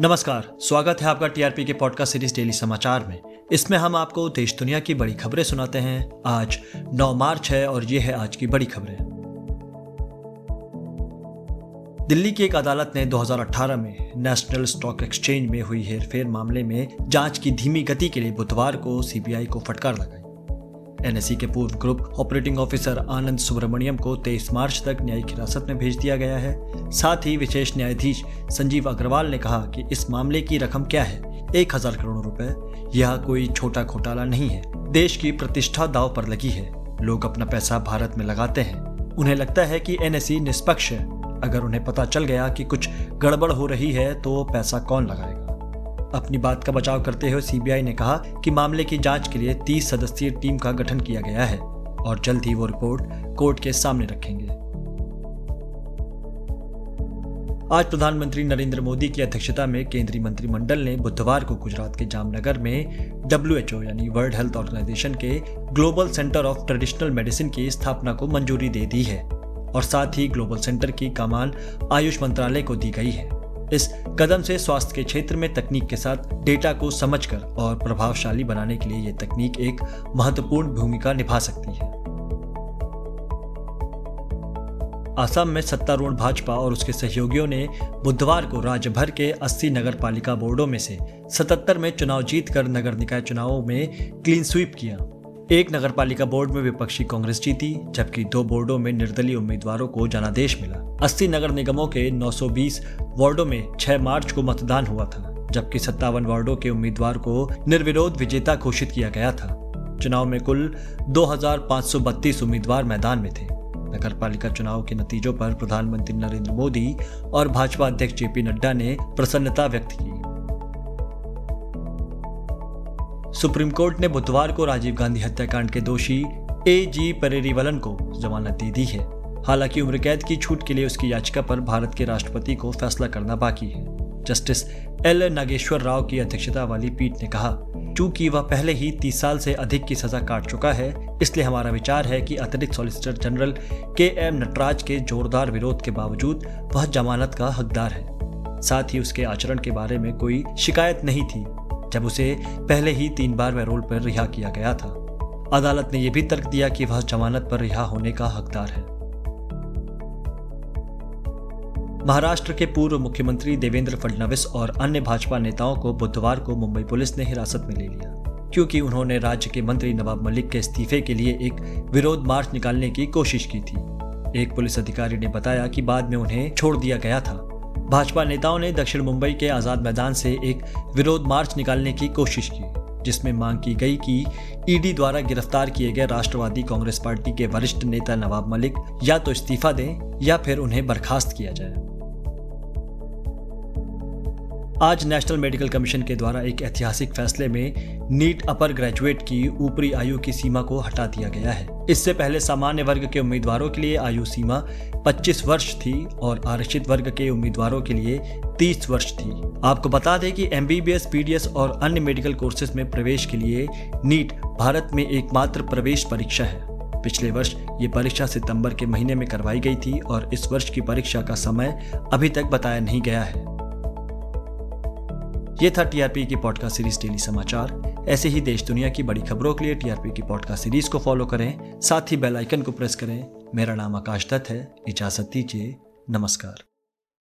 नमस्कार, स्वागत है आपका टीआरपी के पॉडकास्ट सीरीज़ डेली समाचार में। इसमें हम आपको देश दुनिया की बड़ी खबरें सुनाते हैं। आज 9 मार्च है और ये है आज की बड़ी खबरें। दिल्ली की एक अदालत ने 2018 में नेशनल स्टॉक एक्सचेंज में हुई हेरफेर मामले में जाँच की धीमी गति के लिए बुधवार को सीबीआई को फटकार लगाई। एनएससी के पूर्व group operating officer Anand Subramaniam को 23 मार्च तक न्यायिक हिरासत में भेज दिया गया है। साथ ही विशेष न्यायाधीश संजीव अग्रवाल ने कहा कि इस मामले की रकम क्या है? एक हज़ार करोड़ रुपए। यह कोई छोटा घोटाला नहीं है। देश की प्रतिष्ठा दाव पर लगी है। लोग अपना पैसा भारत में लगाते हैं। उन्हें लगता है कि एनएससी निष्पक्ष है। अगर उन्हें पता चल गया कि कुछ गड़बड़ हो रही है तो पैसा कौन लगाएगा? अपनी बात का बचाव करते हुए सीबीआई ने कहा कि मामले की जाँच के लिए 30 सदस्यीय टीम का गठन किया गया है और जल्द ही वो रिपोर्ट कोर्ट के सामने रखेंगे। आज प्रधानमंत्री नरेंद्र मोदी की अध्यक्षता में केंद्रीय मंत्रिमंडल ने बुधवार को गुजरात के जामनगर में डब्ल्यू यानी वर्ल्ड हेल्थ ऑर्गेनाइजेशन के global centre of traditional medicine की स्थापना को मंजूरी दे दी है और साथ ही ग्लोबल सेंटर की कमान आयुष मंत्रालय को दी गई है। इस कदम से स्वास्थ्य के क्षेत्र में तकनीक के साथ डेटा को समझकर और प्रभावशाली बनाने के लिए यह तकनीक एक महत्वपूर्ण भूमिका निभा सकती है। आसाम में सत्तारूढ़ भाजपा और उसके सहयोगियों ने बुधवार को राज्य भर के 80 नगर पालिका बोर्डों में से 77 में चुनाव जीतकर नगर निकाय चुनावों में क्लीन स्वीप किया। एक नगर पालिका बोर्ड में विपक्षी कांग्रेस जीती, जबकि दो बोर्डों में निर्दलीय उम्मीदवारों को जनादेश मिला। 80 नगर निगमों के 920 वार्डों में 6 मार्च को मतदान हुआ था जबकि सत्तावन वार्डो के उम्मीदवार को निर्विरोध विजेता घोषित किया गया था। चुनाव में कुल 2,532 उम्मीदवार मैदान में थे। नगर पालिका चुनाव के नतीजों पर प्रधानमंत्री नरेंद्र मोदी और भाजपा अध्यक्ष जेपी नड्डा ने प्रसन्नता व्यक्त की। सुप्रीम कोर्ट ने बुधवार को राजीव गांधी हत्याकांड के दोषी ए जी परेरीवलन को जमानत दे दी है। हालाँकि उम्र कैद की छूट के लिए उसकी याचिका पर भारत के राष्ट्रपति को फैसला करना बाकी है। जस्टिस एल नागेश्वर राव की अध्यक्षता वाली पीठ ने कहा, चूँकि वह पहले ही तीस साल से अधिक की सजा काट चुका है, इसलिए हमारा विचार है कि अतिरिक्त solicitor general K M Nataraj के जोरदार विरोध के बावजूद वह जमानत का हकदार है। साथ ही उसके आचरण के बारे में कोई शिकायत नहीं थी, जब उसे पहले ही तीन बार पैरोल पर रिहा किया गया था। अदालत ने यह भी तर्क दिया कि वह जमानत पर रिहा होने का हकदार है। महाराष्ट्र के पूर्व मुख्यमंत्री देवेंद्र फडणवीस और अन्य भाजपा नेताओं को बुधवार को मुंबई पुलिस ने हिरासत में ले लिया, क्योंकि उन्होंने राज्य के मंत्री नवाब मलिक के इस्तीफे के लिए एक विरोध मार्च निकालने की कोशिश की थी। एक पुलिस अधिकारी ने बताया कि बाद में उन्हें छोड़ दिया गया था। भाजपा नेताओं ने दक्षिण मुंबई के आज़ाद मैदान से एक विरोध मार्च निकालने की कोशिश की, जिसमें मांग की गई कि ईडी द्वारा गिरफ़्तार किए गए राष्ट्रवादी कांग्रेस पार्टी के वरिष्ठ नेता नवाब मलिक या तो इस्तीफा दें या फिर उन्हें बर्खास्त किया जाए। आज नेशनल मेडिकल कमीशन के द्वारा एक ऐतिहासिक फैसले में नीट अपर ग्रेजुएट की ऊपरी आयु की सीमा को हटा दिया गया है। इससे पहले सामान्य वर्ग के उम्मीदवारों के लिए आयु सीमा 25 वर्ष थी और आरक्षित वर्ग के उम्मीदवारों के लिए 30 वर्ष थी। आपको बता दें कि एमबीबीएस पीडीएस और अन्य मेडिकल कोर्सेज में प्रवेश के लिए नीट भारत में एकमात्र प्रवेश परीक्षा है। पिछले वर्ष ये परीक्षा सितंबर के महीने में करवाई गई थी और इस वर्ष की परीक्षा का समय अभी तक बताया नहीं गया है। ये था टीआरपी की पॉडकास्ट सीरीज़ डेली समाचार ऐसे ही देश दुनिया की बड़ी खबरों के लिए टीआरपी की पॉडकास्ट सीरीज़ को फॉलो करें। साथ ही बेल आइकन को प्रेस करें। मेरा नाम आकाश दत्त है। इजाज़त दीजिए। नमस्कार।